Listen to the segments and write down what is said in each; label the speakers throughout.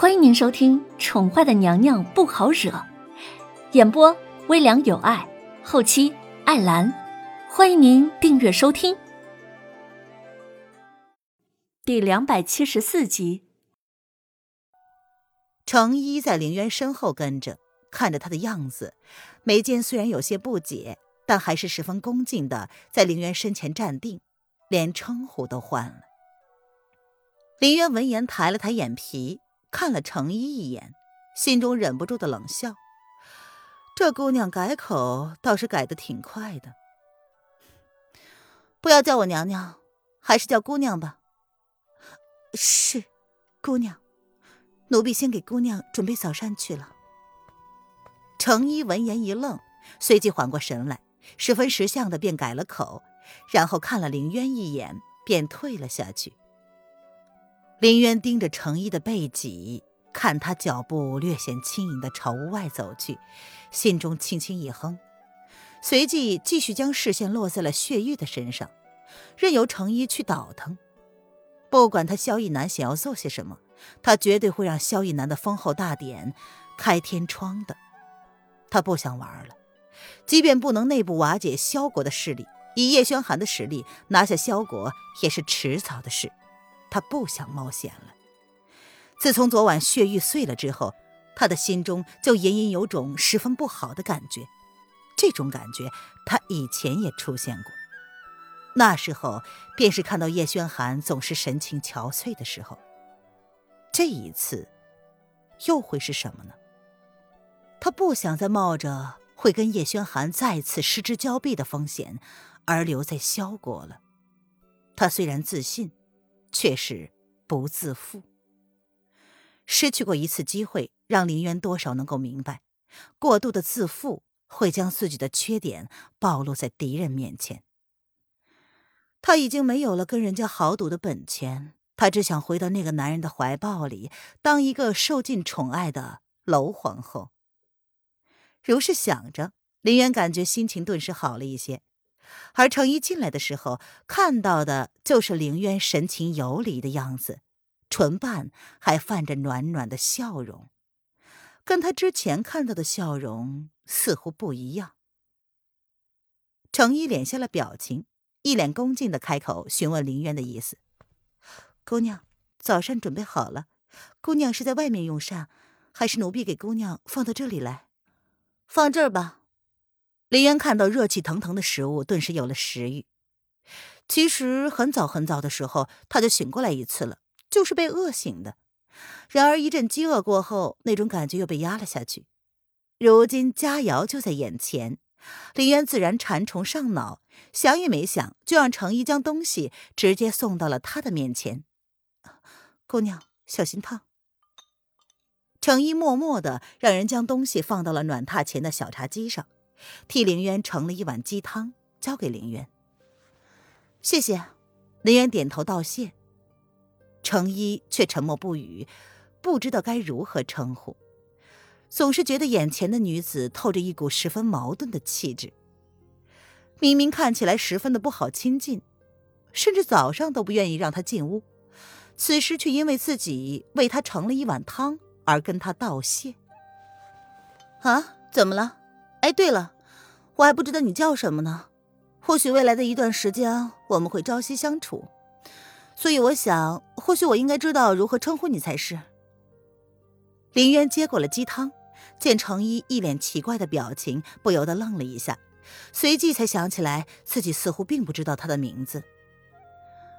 Speaker 1: 欢迎您收听《宠坏的娘娘不好惹》，演播微凉有爱，后期艾兰。欢迎您订阅收听。第两百七十四集，
Speaker 2: 程一在凌渊身后跟着，看着他的样子，眉间虽然有些不解，但还是十分恭敬的在凌渊身前站定，连称呼都换了。林渊闻言抬了抬眼皮。看了程一一眼，心中忍不住的冷笑。这姑娘改口倒是改的挺快的。不要叫我娘娘，还是叫姑娘吧。是，姑娘。奴婢先给姑娘准备早膳去了。程一闻言一愣，随即缓过神来，十分识相的便改了口，然后看了凌渊一眼，便退了下去。林渊盯着程一的背脊，看他脚步略显轻盈的朝屋外走去，心中轻轻一哼，随即继续将视线落在了血玉的身上，任由程一去倒腾。不管他萧逸南想要做些什么，他绝对会让萧逸南的封后大典开天窗的。他不想玩了，即便不能内部瓦解萧国的势力，以叶轩寒的实力拿下萧国也是迟早的事。他不想冒险了。自从昨晚血玉碎了之后，他的心中就隐隐有种十分不好的感觉。这种感觉他以前也出现过，那时候便是看到叶轩寒总是神情憔悴的时候。这一次，又会是什么呢？他不想再冒着会跟叶轩寒再次失之交臂的风险而留在萧国了。他虽然自信。却是不自负。失去过一次机会，让林渊多少能够明白，过度的自负会将自己的缺点暴露在敌人面前。他已经没有了跟人家豪赌的本钱，他只想回到那个男人的怀抱里，当一个受尽宠爱的楼皇后。如是想着，林渊感觉心情顿时好了一些。而程一进来的时候，看到的就是凌渊神情游离的样子，唇瓣还泛着暖暖的笑容，跟他之前看到的笑容似乎不一样。程一敛下了表情，一脸恭敬的开口询问凌渊的意思：“姑娘，早膳准备好了，姑娘是在外面用膳，还是奴婢给姑娘放到这里来？放这儿吧。”林渊看到热气腾腾的食物，顿时有了食欲。其实很早很早的时候，他就醒过来一次了，就是被饿醒的。然而一阵饥饿过后，那种感觉又被压了下去。如今佳肴就在眼前，林渊自然馋虫上脑，想也没想，就让程一将东西直接送到了他的面前。姑娘，小心烫。程一默默的让人将东西放到了暖榻前的小茶几上。替凌渊盛了一碗鸡汤，交给凌渊。谢谢，林渊点头道谢。程一却沉默不语，不知道该如何称呼。总是觉得眼前的女子透着一股十分矛盾的气质，明明看起来十分的不好亲近，甚至早上都不愿意让她进屋，此时却因为自己为她盛了一碗汤而跟她道谢。啊，怎么了？哎，对了，我还不知道你叫什么呢。或许未来的一段时间我们会朝夕相处，所以我想，或许我应该知道如何称呼你才是。林渊接过了鸡汤，见程一一脸奇怪的表情，不由得愣了一下，随即才想起来自己似乎并不知道他的名字。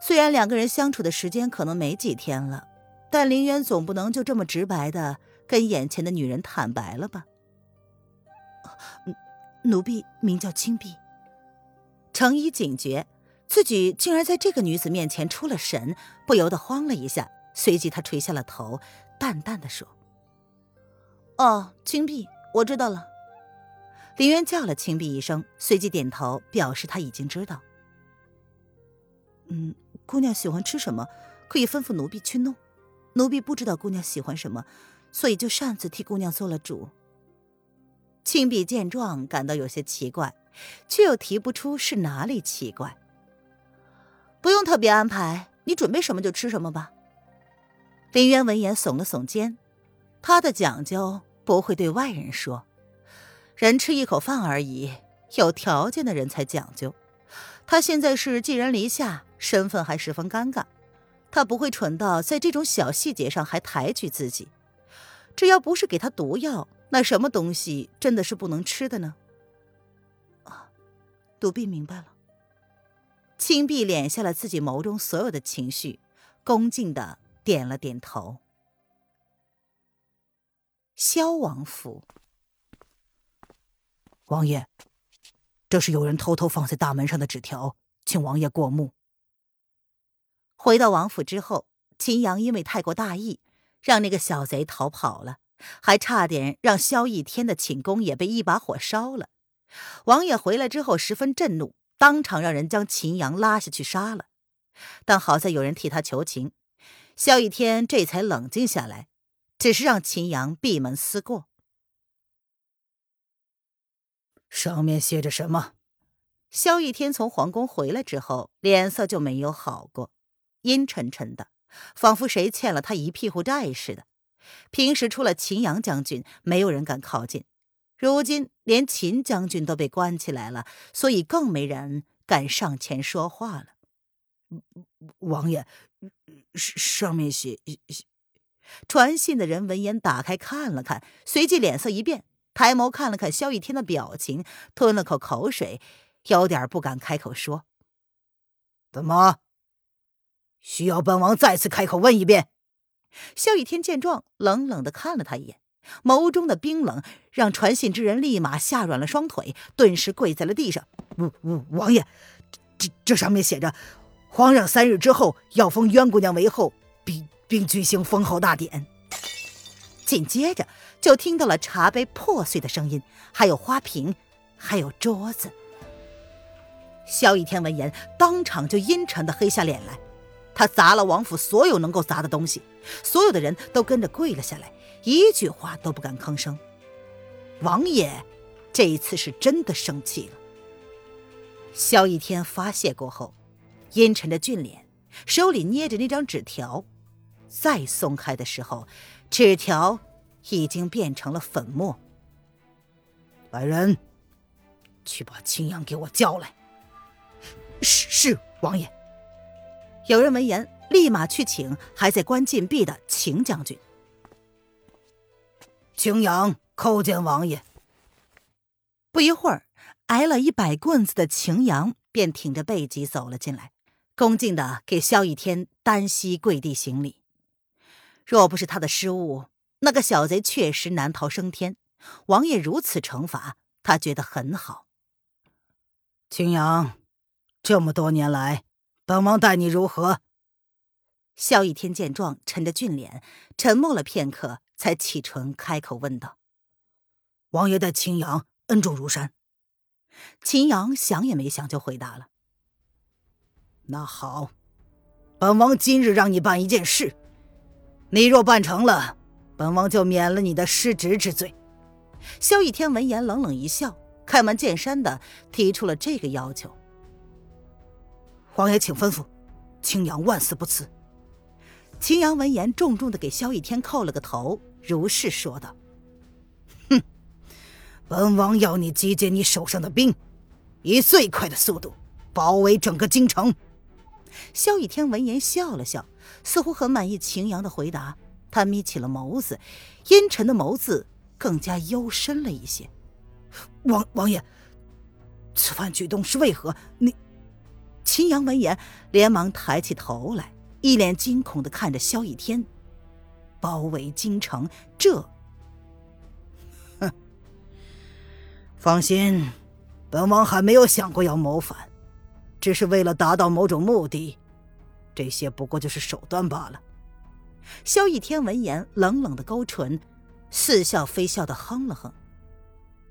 Speaker 2: 虽然两个人相处的时间可能没几天了，但林渊总不能就这么直白的跟眼前的女人坦白了吧？奴婢名叫青碧。程一警觉，自己竟然在这个女子面前出了神，不由得慌了一下。随即他垂下了头，淡淡的说：“哦，青碧，我知道了。”林渊叫了青碧一声，随即点头表示他已经知道。嗯，姑娘喜欢吃什么，可以吩咐奴婢去弄。奴婢不知道姑娘喜欢什么，所以就擅自替姑娘做了主。青碧见状，感到有些奇怪，却又提不出是哪里奇怪。不用特别安排，你准备什么就吃什么吧。林渊闻言耸了耸肩，他的讲究不会对外人说，人吃一口饭而已，有条件的人才讲究。他现在是寄人篱下，身份还十分尴尬，他不会蠢到在这种小细节上还抬举自己。只要不是给他毒药，那什么东西真的是不能吃的呢？啊，独臂明白了。青碧敛下了自己眸中所有的情绪，恭敬的点了点头。萧王府，
Speaker 3: 王爷，这是有人偷偷放在大门上的纸条，请王爷过目。
Speaker 2: 回到王府之后，秦阳因为太过大意，让那个小贼逃跑了，还差点让萧逸天的寝宫也被一把火烧了。王爷回来之后十分震怒。当场让人将秦阳拉下去杀了，但好在有人替他求情，萧逸天这才冷静下来，只是让秦阳闭门思过。
Speaker 3: 上面写着什么？
Speaker 2: 萧逸天从皇宫回来之后，脸色就没有好过，阴沉沉的，仿佛谁欠了他一屁股债似的。平时除了秦阳将军，没有人敢靠近。如今连秦将军都被关起来了，所以更没人敢上前说话了。
Speaker 3: 王爷，上面写……
Speaker 2: 传信的人闻言打开看了看，随即脸色一变，抬眸看了看萧逸天的表情，吞了口口水，有点不敢开口说：“
Speaker 3: 怎么？需要本王再次开口问一遍？”
Speaker 2: 萧逸天见状，冷冷的看了他一眼。眸中的冰冷让传信之人立马吓软了双腿，顿时跪在了地上。
Speaker 3: 王王爷，这这上面写着，皇上三日之后要封渊姑娘为后，并并举行封后大典。
Speaker 2: 紧接着就听到了茶杯破碎的声音，还有花瓶，还有桌子。萧逸天闻言，当场就阴沉的黑下脸来。他砸了王府所有能够砸的东西，所有的人都跟着跪了下来。一句话都不敢吭声。王爷这一次是真的生气了。萧逸天发泄过后，阴沉着俊脸，手里捏着那张纸条，再松开的时候，纸条已经变成了粉末。
Speaker 3: 来人，去把青阳给我叫来。
Speaker 2: 是是，王爷。有人闻言，立马去请还在关禁闭的秦将军。
Speaker 3: 秦阳叩见王爷。
Speaker 2: 不一会儿，挨了一百棍子的秦阳便挺着背脊走了进来，恭敬的给萧逸天单膝跪地行礼。若不是他的失误，那个小贼确实难逃升天。王爷如此惩罚，他觉得很好。
Speaker 3: 秦阳，这么多年来，本王待你如何？
Speaker 2: 萧逸天见状，沉着俊脸，沉默了片刻。才启唇开口问道：“
Speaker 3: 王爷待秦阳恩重如山。”
Speaker 2: 秦阳想也没想就回答了：“
Speaker 3: 那好，本王今日让你办一件事，你若办成了，本王就免了你的失职之罪。”
Speaker 2: 萧逸天闻言冷冷一笑，开门见山的提出了这个要求：“
Speaker 3: 王爷请吩咐，青阳万死不辞。”
Speaker 2: 秦阳闻言，重重的给萧逸天叩了个头。如是说道：“
Speaker 3: 哼，本王要你集结你手上的兵，以最快的速度包围整个京城。”
Speaker 2: 萧逸天闻言笑了笑，似乎很满意秦阳的回答。他眯起了眸子，阴沉的眸子更加幽深了一些。
Speaker 3: 王王爷，此番举动是为何？你……
Speaker 2: 秦阳闻言，连忙抬起头来，一脸惊恐的看着萧逸天。包围京城，这，
Speaker 3: 哼，放心，本王还没有想过要谋反，只是为了达到某种目的，这些不过就是手段罢了。
Speaker 2: 萧逸天闻言，冷冷的勾唇，似笑非笑的哼了哼。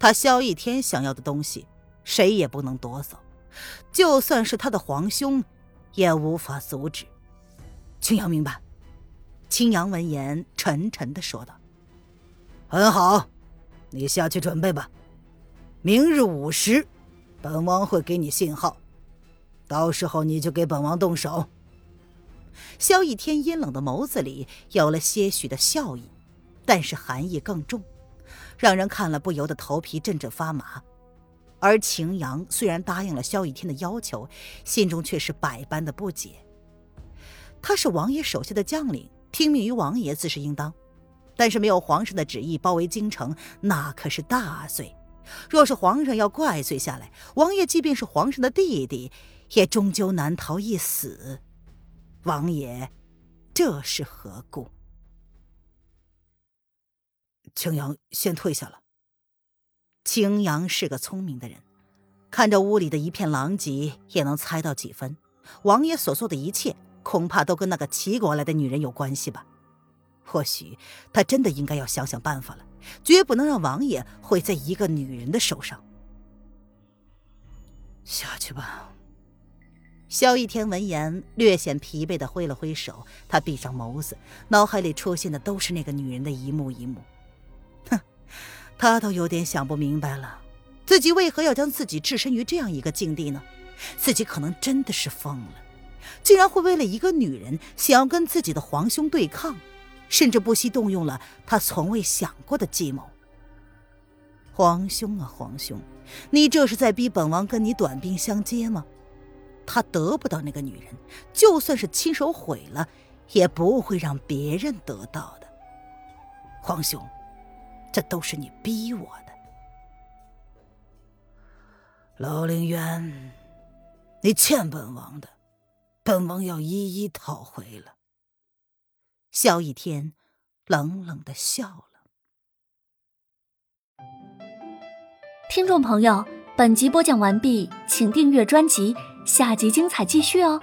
Speaker 2: 他萧逸天想要的东西，谁也不能夺走，就算是他的皇兄，也无法阻止。
Speaker 3: 青阳明白。
Speaker 2: 青阳闻言，沉沉的说道：“
Speaker 3: 很好，你下去准备吧。明日午时，本王会给你信号，到时候你就给本王动手。”
Speaker 2: 萧逸天阴冷的眸子里有了些许的笑意，但是寒意更重，让人看了不由得头皮阵阵发麻。而秦阳虽然答应了萧逸天的要求，心中却是百般的不解。他是王爷手下的将领，听命于王爷自是应当，但是没有皇上的旨意包围京城，那可是大罪。若是皇上要怪罪下来，王爷即便是皇上的弟弟，也终究难逃一死。王爷，这是何故？
Speaker 3: 青阳先退下了。
Speaker 2: 青阳是个聪明的人，看着屋里的一片狼藉，也能猜到几分。王爷所做的一切，恐怕都跟那个齐国来的女人有关系吧？或许他真的应该要想想办法了，绝不能让王爷毁在一个女人的手上。
Speaker 3: 下去吧。
Speaker 2: 萧逸天闻言，略显疲惫的挥了挥手，他闭上眸子，脑海里出现的都是那个女人的一幕一幕。他都有点想不明白了，自己为何要将自己置身于这样一个境地呢？自己可能真的是疯了，竟然会为了一个女人想要跟自己的皇兄对抗，甚至不惜动用了他从未想过的计谋。皇兄啊，皇兄，你这是在逼本王跟你短兵相接吗？他得不到那个女人，就算是亲手毁了，也不会让别人得到的。皇兄。这都是你逼我的，
Speaker 3: 楼凌渊，你欠本王的，本王要一一讨回了。
Speaker 2: 萧逸天冷冷的笑了。
Speaker 1: 听众朋友，本集播讲完毕，请订阅专辑，下集精彩继续哦。